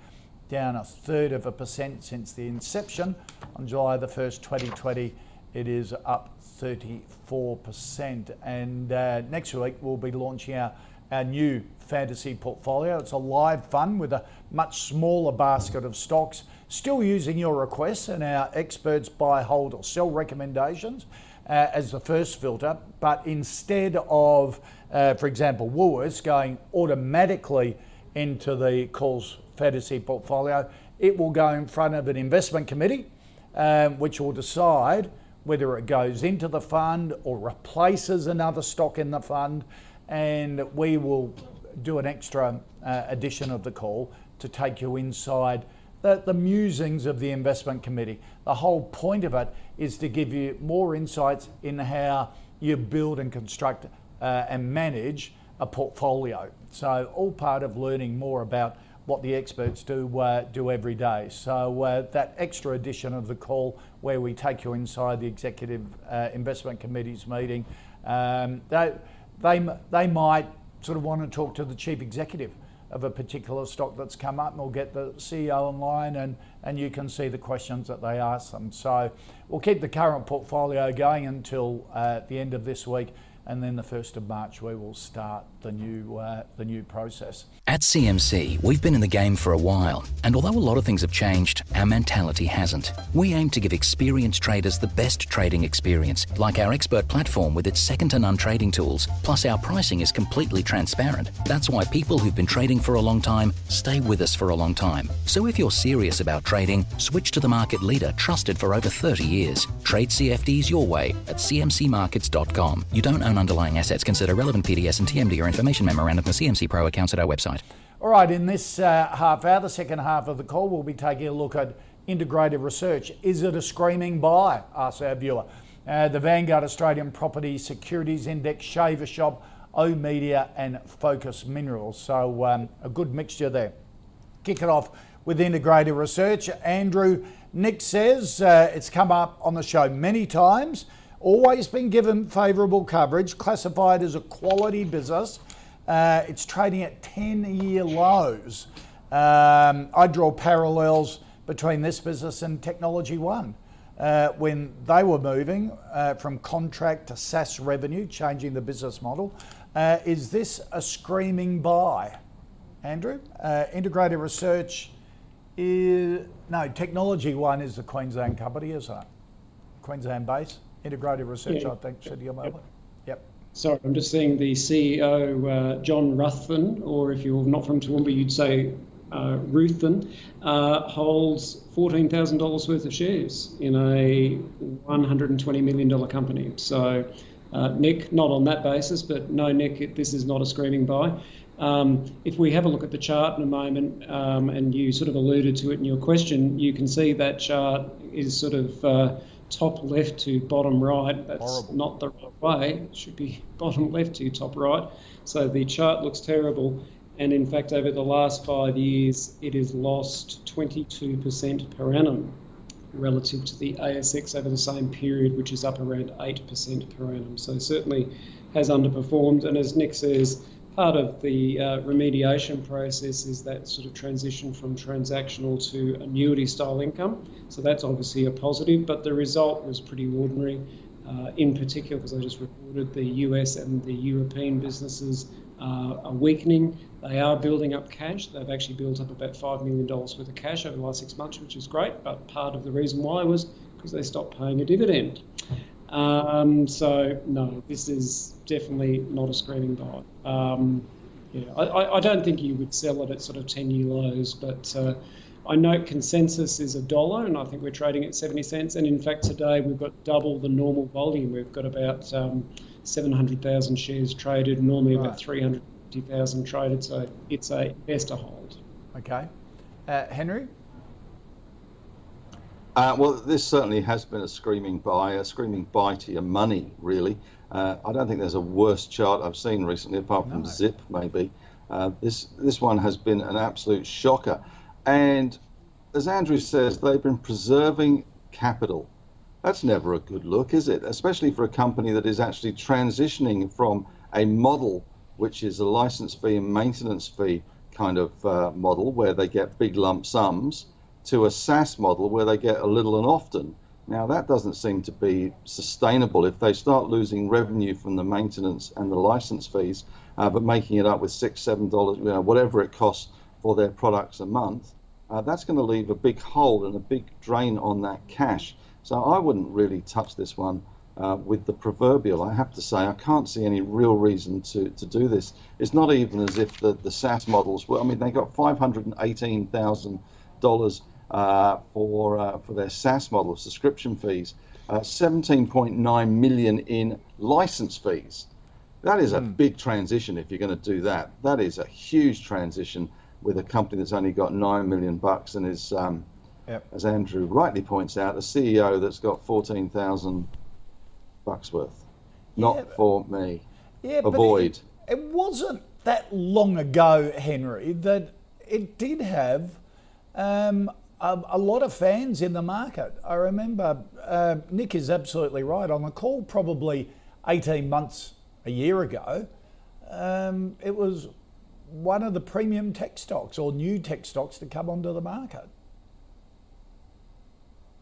down a third of a percent since the inception. On July the 1st, 2020, it is up 34%. And uh, next week, we'll be launching our, our new fantasy portfolio. It's a live fund with a much smaller basket of stocks, still using your requests and our experts buy, hold, or sell recommendations uh, as the first filter, but instead of, uh, for example, Woolworths going automatically into the calls fantasy portfolio, it will go in front of an investment committee, um, which will decide whether it goes into the fund or replaces another stock in the fund, and we will do an extra uh, edition of the call to take you inside the, the musings of the investment committee. The whole point of it is to give you more insights in how you build and construct uh, and manage a portfolio. So, all part of learning more about what the experts do uh, do every day. So uh, that extra edition of the call, where we take you inside the executive uh, investment committee's meeting, um, they, they they might sort of want to talk to the chief executive of a particular stock that's come up, and we'll get the CEO online and, and you can see the questions that they ask them. So we'll keep the current portfolio going until uh, the end of this week and then the 1st of March we will start the new uh, the new process. At CMC, we've been in the game for a while, and although a lot of things have changed, our mentality hasn't. We aim to give experienced traders the best trading experience, like our expert platform with its second to none trading tools. Plus, our pricing is completely transparent. That's why people who've been trading for a long time stay with us for a long time. So if you're serious about trading, switch to the market leader trusted for over 30 years. Trade CFDs your way at cmcmarkets.com. You don't own underlying assets. Consider relevant PDS and TMD or information memorandum for CMC Pro accounts at our website. All right, in this uh, half hour, the second half of the call, we'll be taking a look at integrated research. Is it a screaming buy? Asks our viewer. Uh, the Vanguard Australian Property Securities Index, Shaver Shop, oOh!media, and Focus Minerals. So um, a good mixture there. Kick it off with integrated research. Andrew Nick says uh, it's come up on the show many times always been given favourable coverage, classified as a quality business. Uh, it's trading at 10 year lows. Um, I draw parallels between this business and Technology One. Uh, when they were moving uh, from contract to SaaS revenue, changing the business model. Uh, is this a screaming buy? Andrew, uh, integrated research is, no, Technology One is the Queensland company, isn't it? Queensland base integrated research, yeah. I think, said your yep. yep. Sorry, I'm just seeing the CEO, uh, John Ruthven, or if you're not from Toowoomba, you'd say uh, Ruthven, uh, holds $14,000 worth of shares in a $120 million company. So, uh, Nick, not on that basis, but no, Nick, it, this is not a screaming buy. Um, if we have a look at the chart in a moment, um, and you sort of alluded to it in your question, you can see that chart is sort of uh, top left to bottom right. That's Horrible. not the right way. It should be bottom left to top right. So the chart looks terrible. And in fact, over the last five years, it has lost 22% per annum. relative to the ASX over the same period, which is up around 8% per annum. So certainly has underperformed. And as Nick says, part of the uh, remediation process is that sort of transition from transactional to annuity style income. So that's obviously a positive, but the result was pretty ordinary. Uh, in particular, because I just reported the US and the European businesses uh, are weakening. They are building up cash. They've actually built up about $5 million worth of cash over the last six months, which is great. But part of the reason why was because they stopped paying a dividend. Um, so, no, this is definitely not a screaming buy. Um, yeah, I, I, don't think you would sell it at sort of 10 year lows, but uh, I note consensus is a dollar, and I think we're trading at 70 cents. And in fact, today we've got double the normal volume. We've got about um, 700,000 shares traded, normally right. about 350,000 traded. So it's a best to hold. Okay. Uh, Henry? Uh, well, this certainly has been a screaming buy, a screaming buy to your money, really. Uh, I don't think there's a worse chart I've seen recently, apart from no. Zip, maybe. Uh, this this one has been an absolute shocker. And as Andrew says, they've been preserving capital. That's never a good look, is it? Especially for a company that is actually transitioning from a model which is a license fee and maintenance fee kind of uh, model where they get big lump sums to a SaaS model where they get a little and often. Now, that doesn't seem to be sustainable. If they start losing revenue from the maintenance and the license fees, uh, but making it up with six, seven dollars, you know, whatever it costs for their products a month, uh, that's going to leave a big hole and a big drain on that cash. So I wouldn't really touch this one uh, with the proverbial. I have to say, I can't see any real reason to, to do this. It's not even as if the, the SaaS models were, I mean, they got $518,000 uh, for, uh, for their SaaS model, subscription fees, uh, 17.9 million in license fees. That is a mm. big transition if you're going to do that. That is a huge transition with a company that's only got nine million bucks and is, um, yep. as Andrew rightly points out, a CEO that's got fourteen thousand bucks worth. Not yeah, for me. Yeah, avoid. It, it, wasn't that long ago, Henry, that it did have um, a, a, lot of fans in the market. I remember uh, Nick is absolutely right on the call. Probably eighteen months, a year ago, um, it was one of the premium tech stocks or new tech stocks to come onto the market.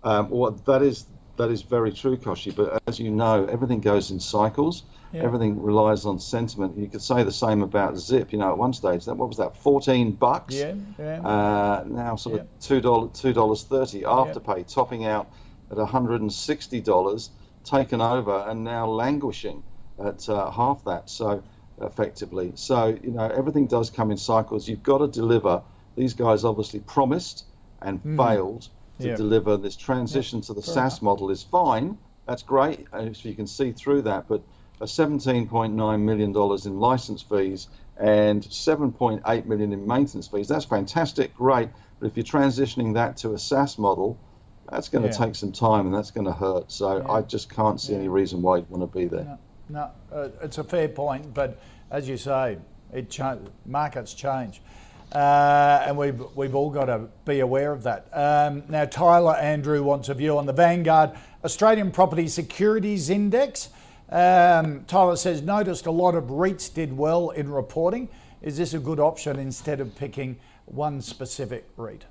Um, well, that is that is very true, Kochie. But as you know, everything goes in cycles. Yeah. Everything relies on sentiment. You could say the same about Zip. You know, at one stage, that what was that, fourteen bucks? Yeah, yeah. Uh, now sort of two dollars, two dollars thirty afterpay, yeah. topping out at one hundred and sixty dollars, taken over, and now languishing at uh, half that. So effectively. So, you know, everything does come in cycles. You've got to deliver. These guys obviously promised and mm. failed to yeah. deliver. This transition yeah. to the Fair SaaS enough. model is fine. That's great. So you can see through that. But a $17.9 million in license fees and 7.8 million in maintenance fees, that's fantastic, great. But if you're transitioning that to a SaaS model, that's going to yeah. take some time and that's going to hurt. So I just can't see any reason why you'd want to be there. No. No, uh, it's a fair point, but as you say, it cha- markets change. Uh, and we've, we've all got to be aware of that. Um, now, Tyler Andrew wants a view on the Vanguard Australian Property Securities Index. Um, Tyler says, noticed a lot of REITs did well in reporting. Is this a good option instead of picking one specific REIT?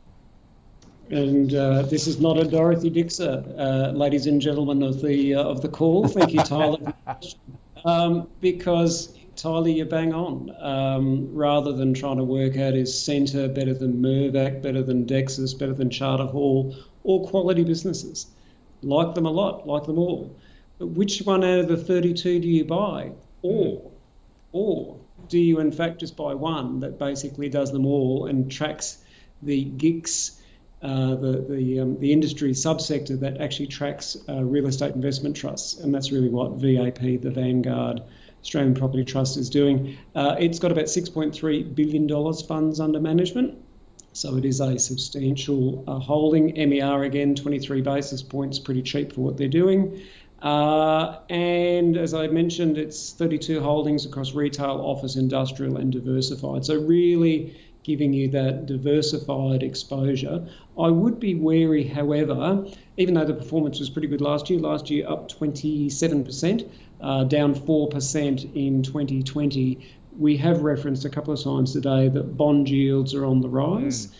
And uh, this is not a Dorothy Dixer, uh, ladies and gentlemen of the uh, of the call. Thank you, Tyler. um, because Tyler, you bang on. Um, rather than trying to work out is Scentre better than Mirvac, better than Dexus, better than Charter Hall, all quality businesses. Like them a lot, like them all. But which one out of the 32 do you buy? Or, or do you in fact just buy one that basically does them all and tracks the GICS uh, the the, um, the industry subsector that actually tracks uh, real estate investment trusts, and that's really what VAP, the Vanguard Australian Property Trust, is doing. Uh, it's got about 6.3 billion dollars funds under management, so it is a substantial uh, holding. MER again, 23 basis points, pretty cheap for what they're doing. Uh, and as I mentioned, it's 32 holdings across retail, office, industrial, and diversified. So really giving you that diversified exposure. I would be wary, however, even though the performance was pretty good last year, last year up 27%, uh, down 4% in 2020. We have referenced a couple of times today that bond yields are on the rise. Mm.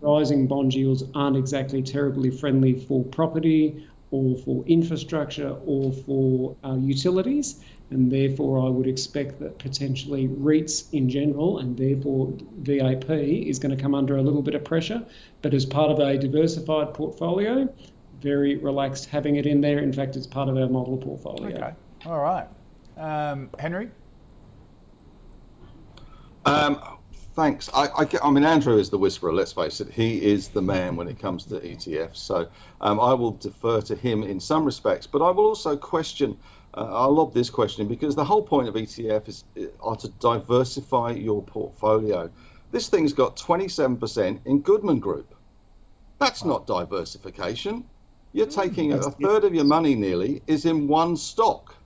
Rising bond yields aren't exactly terribly friendly for property or for infrastructure or for uh, utilities and therefore I would expect that potentially REITs in general and therefore VAP is going to come under a little bit of pressure. But as part of a diversified portfolio, very relaxed having it in there. In fact, it's part of our model portfolio. Okay, all right. Um, Henry? Um, thanks. I, I, I, mean, Andrew is the whisperer, let's face it. He is the man when it comes to ETFs. So um, I will defer to him in some respects, but I will also question uh, I love this question because the whole point of ETF is uh, are to diversify your portfolio. This thing's got 27% in Goodman Group. That's not diversification. You're hmm, taking a, a third of your money nearly is in one stock.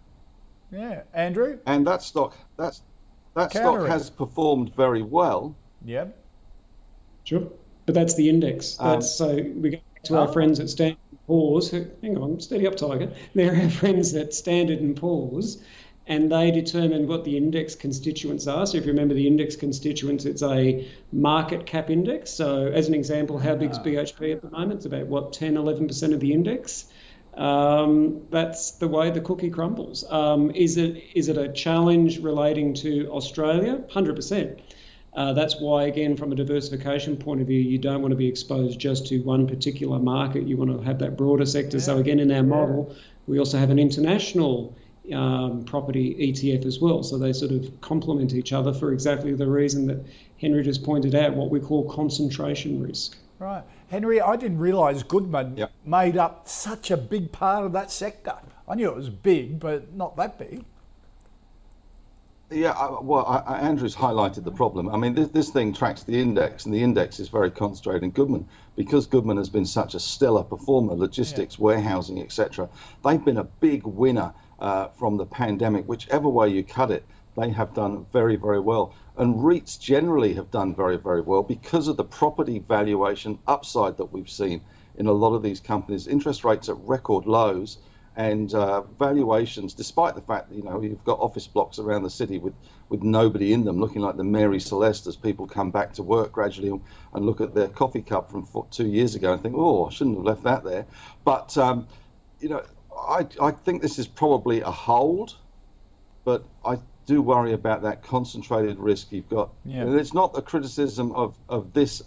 Yeah, Andrew. And that stock that's that stock has performed very well. Yep. Sure, but that's the index. Um, that's um, so we go to our oh. friends at Stanford Poor's, who, hang on, steady up, Tiger. They're our friends at Standard and Poor's, and they determine what the index constituents are. So if you remember the index constituents, it's a market cap index. So as an example, how big is BHP at the moment? It's about what 10, 11% of the index. Um, that's the way the cookie crumbles. Um, is it is it a challenge relating to Australia? Hundred percent. Uh, that's why, again, from a diversification point of view, you don't want to be exposed just to one particular market. You want to have that broader sector. Yeah. So, again, in our model, we also have an international um, property ETF as well. So they sort of complement each other for exactly the reason that Henry just pointed out, what we call concentration risk. Right. Henry, I didn't realise Goodman yep. made up such a big part of that sector. I knew it was big, but not that big. Yeah, well, I, Andrew's highlighted the problem. I mean, this, this thing tracks the index, and the index is very concentrated in Goodman. Because Goodman has been such a stellar performer, logistics, yeah. warehousing, etc., they've been a big winner uh, from the pandemic. Whichever way you cut it, they have done very, very well. And REITs generally have done very, very well because of the property valuation upside that we've seen in a lot of these companies. Interest rates at record lows and uh, valuations, despite the fact that you know you've got office blocks around the city with with nobody in them, looking like the Mary Celeste as people come back to work gradually and look at their coffee cup from two years ago and think, oh, I shouldn't have left that there. But um, you know, I I think this is probably a hold, but I do worry about that concentrated risk you've got. Yeah. And it's not a criticism of of this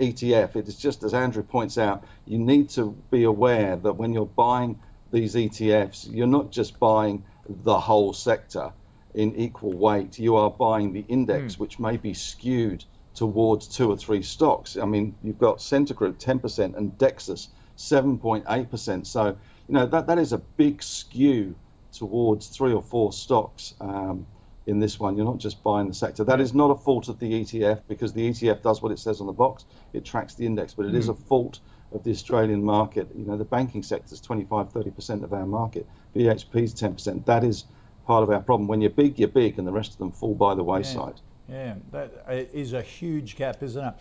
ETF. It is just as Andrew points out, you need to be aware that when you're buying these ETFs, you're not just buying the whole sector in equal weight, you are buying the index, mm. which may be skewed towards two or three stocks. I mean, you've got Scentre Group 10% and Dexus 7.8%. So, you know, that, that is a big skew towards three or four stocks um, in this one. You're not just buying the sector. That is not a fault of the ETF because the ETF does what it says on the box. It tracks the index, but it mm. is hmm. a fault of the Australian market. You know, the banking sector is 25, 30% of our market. BHP is 10%. That is part of our problem. When you're big, you're big, and the rest of them fall by the wayside. Yeah, yeah. that is a huge gap, isn't it?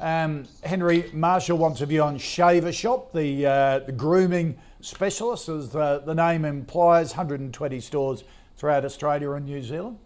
Um, Henry Marshall wants a view on Shaver Shop, the, uh, the grooming specialist, as the, the name implies, 120 stores throughout Australia and New Zealand.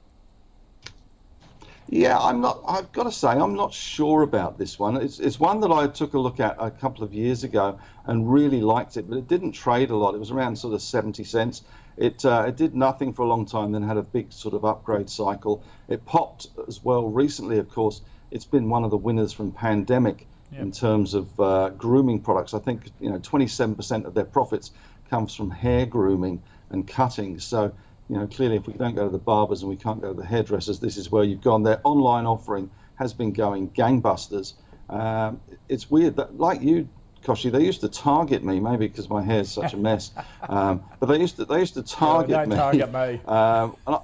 Yeah, I'm not. I've got to say, I'm not sure about this one. It's, it's one that I took a look at a couple of years ago and really liked it, but it didn't trade a lot. It was around sort of 70 cents. It uh, it did nothing for a long time, then had a big sort of upgrade cycle. It popped as well recently. Of course, it's been one of the winners from pandemic yep. in terms of uh, grooming products. I think you know 27% of their profits comes from hair grooming and cutting. So you know, clearly if we don't go to the barbers and we can't go to the hairdressers, this is where you've gone. Their online offering has been going gangbusters. Um, it's weird that, like you, Kochie, they used to target me, maybe because my hair's such a mess. Um, but they used to they used to target no, me. Target me. Um, I,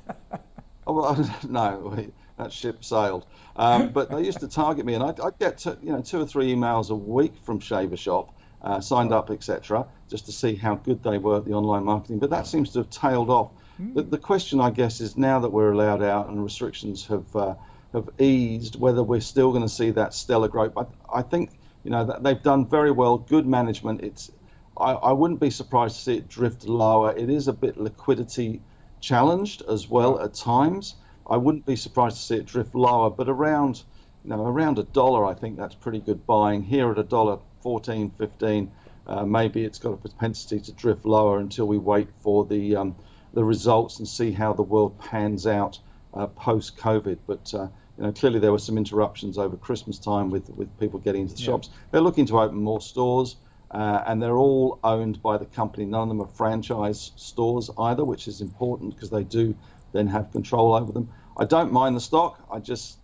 oh, no, that ship sailed. Um, but they used to target me, and I'd, I'd get to, you know two or three emails a week from Shaver Shop, uh, signed up, etc., just to see how good they were at the online marketing. But that seems to have tailed off. The, the, question, I guess, is now that we're allowed out and restrictions have uh, have eased, whether we're still going to see that stellar growth. But I think you know that they've done very well. Good management. It's I, I wouldn't be surprised to see it drift lower. It is a bit liquidity challenged as well at times. I wouldn't be surprised to see it drift lower, but around you know around a dollar, I think that's pretty good buying. Here at a dollar 14, 15, uh, maybe it's got a propensity to drift lower until we wait for the um, the results and see how the world pans out uh, post COVID. But uh, you know, clearly there were some interruptions over Christmas time with with people getting into the yeah. shops. They're looking to open more stores. Uh, and they're all owned by the company. None of them are franchise stores either, which is important because they do then have control over them. I don't mind the stock. I just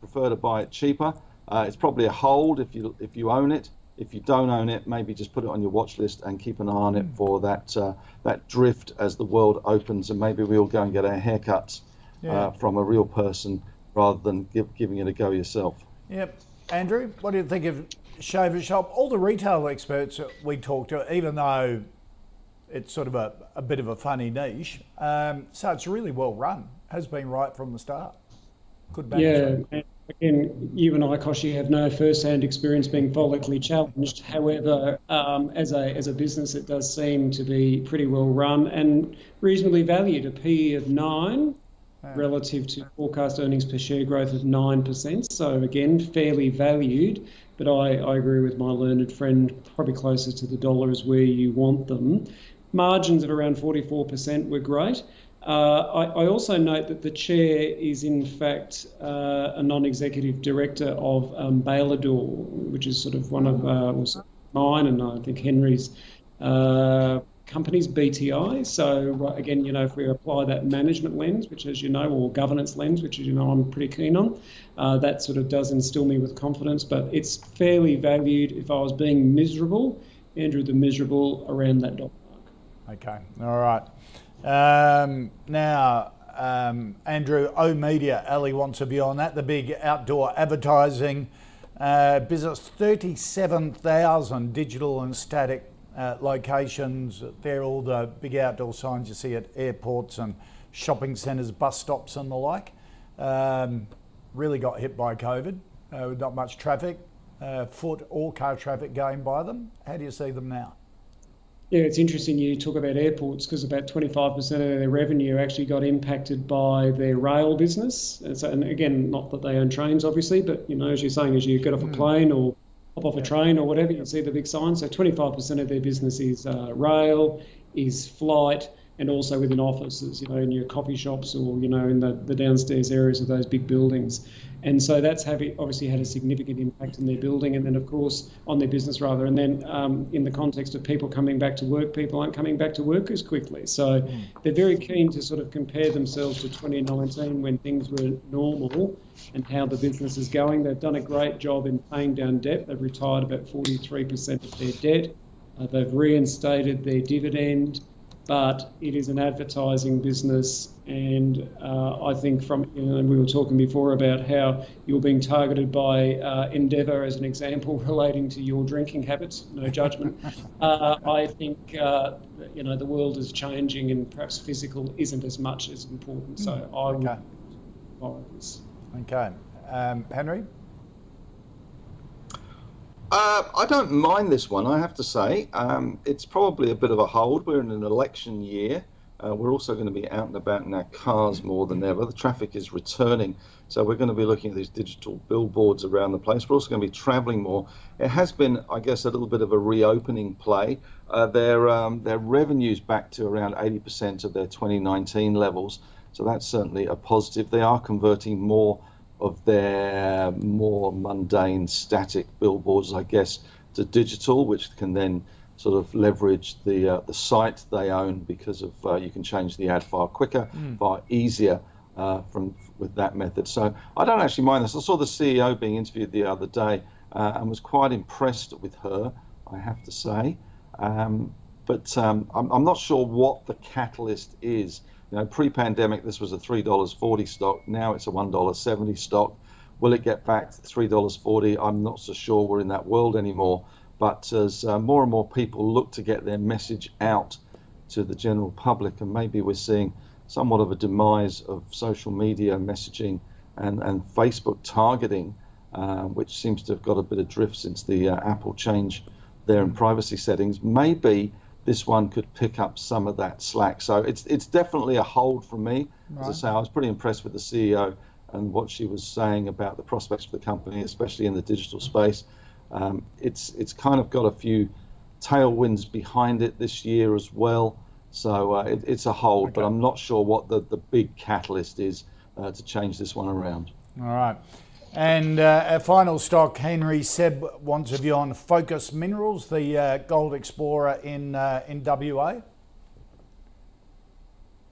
prefer to buy it cheaper. Uh, it's probably a hold if you if you own it. If you don't own it, maybe just put it on your watch list and keep an eye on it hmm. for that uh, that drift as the world opens, and maybe we'll go and get our haircuts yeah. uh, from a real person rather than give, giving it a go yourself. Yep, Andrew, what do you think of Shaver Shop? All the retail experts we talked to, even though it's sort of a, a bit of a funny niche, um, so it's really well run. Has been right from the start. Good management. Yeah again, you and I, Kochie, have no first-hand experience being follically challenged. However, um, as a as a business, it does seem to be pretty well run and reasonably valued. A PE of nine relative to forecast earnings per share growth of nine percent. So again, fairly valued. But I, I agree with my learned friend. Probably closer to the dollar is where you want them. Margins of around 44% were great. Uh, I, I, also note that the chair is in fact uh, a non-executive director of um, which is sort of one of uh, mine and I think Henry's uh, companies, BTI. So uh, again, you know, if we apply that management lens, which as you know, or governance lens, which as you know I'm pretty keen on, uh, that sort of does instill me with confidence. But it's fairly valued. If I was being miserable, Andrew the miserable around that dollar mark. Okay, all right. Um, now, um, Andrew, oOh!media, Ali wants a view on that. The big outdoor advertising uh, business, 37,000 digital and static uh, locations. They're all the big outdoor signs you see at airports and shopping centres, bus stops, and the like. Um, really got hit by COVID. Uh, not much traffic, uh, foot or car traffic going by them. How do you see them now? Yeah, it's interesting you talk about airports because about 25% of their revenue actually got impacted by their rail business. And, so, and again, not that they own trains, obviously, but you know, as you're saying, as you get off a hmm. plane or hop off a train or whatever, you see the big sign. So 25% of their business is uh, rail, is flight, and also within offices, you know, in your coffee shops or you know in the, the downstairs areas of those big buildings. And so that's having, obviously had a significant impact in their building and then, of course, on their business rather. And then, um, in the context of people coming back to work, people aren't coming back to work as quickly. So mm. they're very keen to sort of compare themselves to 2019 when things were normal and how the business is going. They've done a great job in paying down debt. They've retired about 43% of their debt. Uh, they've reinstated their dividend but it is an advertising business. And uh, I think from, you know, we were talking before about how you're being targeted by uh, Endeavour as an example relating to your drinking habits, no judgment. uh, I think, uh, you know, the world is changing and perhaps physical isn't as much as important. So mm. I okay. would. Okay. Um, Henry? Uh, I don't mind this one, I have to say. Um, it's probably a bit of a hold. We're in an election year. Uh, we're also going to be out and about in our cars more than ever. The traffic is returning, so we're going to be looking at these digital billboards around the place. We're also going to be travelling more. It has been, I guess, a little bit of a reopening play. Uh, their um, their revenues back to around 80% of their 2019 levels, so that's certainly a positive. They are converting more of their more mundane static billboards, I guess, to digital, which can then sort of leverage the uh, the site they own because of uh, you can change the ad far quicker, mm. far easier uh, from with that method. So I don't actually mind this. I saw the CEO being interviewed the other day uh, and was quite impressed with her, I have to say. Um, but um, I'm, I'm not sure what the catalyst is you know, pre-pandemic, this was a three dollars forty stock. Now it's a one dollar seventy stock. Will it get back to three dollars forty? I'm not so sure. We're in that world anymore. But as uh, more and more people look to get their message out to the general public, and maybe we're seeing somewhat of a demise of social media messaging and, and Facebook targeting, uh, which seems to have got a bit of drift since the uh, Apple change there in privacy settings, maybe this one could pick up some of that slack. So it's it's definitely a hold from me. Right. As I say, I was pretty impressed with the CEO and what she was saying about the prospects for the company, especially in the digital space. Um, it's it's kind of got a few tailwinds behind it this year as well. So uh, it, it's a hold, okay. but I'm not sure what the, the big catalyst is uh, to change this one around. All right. And uh, our final stock, Henry Seb wants a view on Focus Minerals, the uh, gold explorer in uh, in WA.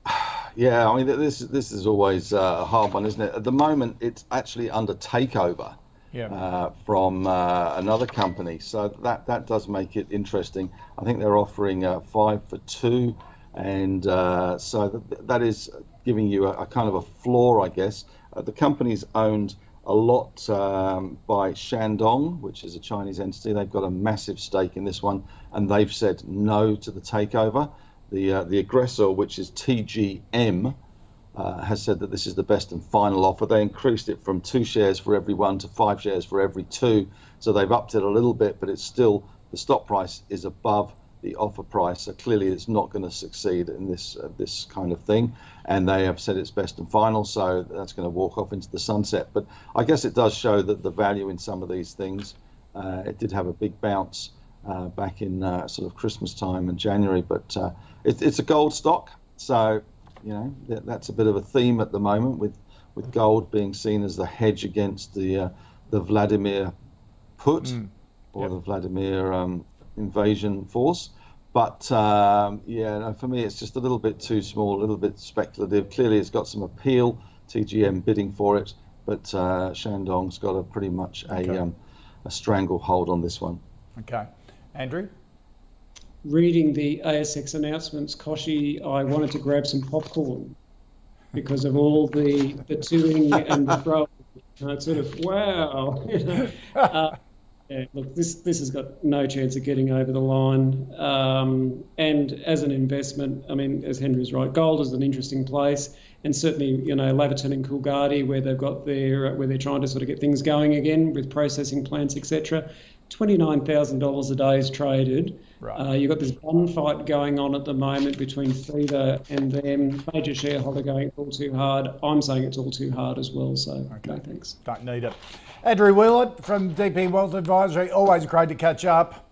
Yeah, I mean this this is always uh, a hard one, isn't it? At the moment, it's actually under takeover yeah. uh, from uh, another company, so that that does make it interesting. I think they're offering uh, five for two, and uh, so that, that is giving you a, a, kind of a floor, I guess. Uh, the company's owned a lot um, by Shandong, which is a Chinese entity. They've got a massive stake in this one, and they've said no to the takeover. The, uh, the aggressor, which is TGM, uh, has said that this is the best and final offer. They increased it from two shares for every one to five shares for every two. So they've upped it a little bit, but it's still the stock price is above the offer price. So clearly, it's not going to succeed in this uh, this kind of thing. And they have said it's best and final, so that's going to walk off into the sunset. But I guess it does show that the value in some of these things. Uh, it did have a big bounce uh, back in uh, sort of Christmas time and January, but uh, it, it's a gold stock, so you know that, that's a bit of a theme at the moment with with gold being seen as the hedge against the uh, the Vladimir put mm. or yep. the Vladimir um, invasion force. But um, yeah, no, for me, it's just a little bit too small, a little bit speculative. Clearly, it's got some appeal. TGM bidding for it, but uh, Shandong's got a pretty much a okay. um, a stranglehold on this one. Okay, Andrew reading the ASX announcements, Kochie, I wanted to grab some popcorn because of all the the toing and the throwing. it's sort of wow. You know? uh, yeah, look, this this has got no chance of getting over the line. Um, and as an investment, I mean, as Henry's right, gold is an interesting place, and certainly, you know, Laverton and Coolgardie, where they've got their where they're trying to sort of get things going again with processing plants, etc. $29,000 a day is traded. Right. Uh, you've got this bond fight going on at the moment between Feeder and them. Major shareholder going all too hard. I'm saying it's all too hard as well. So, okay. no thanks. Don't need it. Andrew Wielandt from DP Wealth Advisory. Always great to catch up.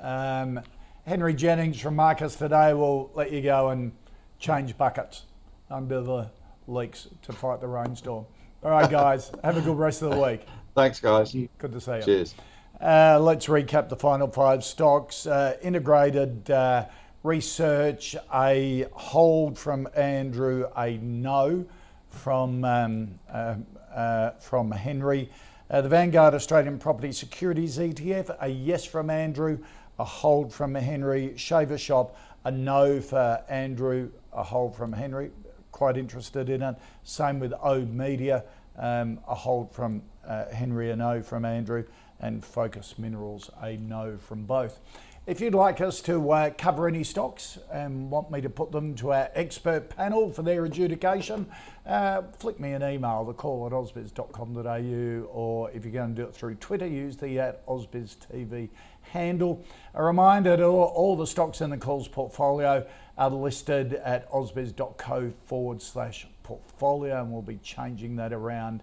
Um, Henry Jennings from Marcus today will let you go and change buckets under the leaks to fight the rainstorm. All right, guys. have a good rest of the week. Thanks, guys. Good to see you. Cheers. Uh, let's recap the final five stocks. Uh, integrated uh, research, a hold from Andrew, a no from um, uh, uh, from Henry. Uh, the Vanguard Australian Property Securities ETF, a yes from Andrew, a hold from Henry. Shaver Shop, a no for Andrew, a hold from Henry. Quite interested in it. Same with oOh!media, um, a hold from Henry, a no from Andrew and Focus Minerals a no from both. If you'd like us to uh, cover any stocks and want me to put them to our expert panel for their adjudication, uh, flick me an email, the call at ausbiz.com.au, or if you're going to do it through Twitter, use the at AusbizTV handle. A reminder all, all the stocks in the calls portfolio are listed at ausbiz.co forward slash portfolio, and we'll be changing that around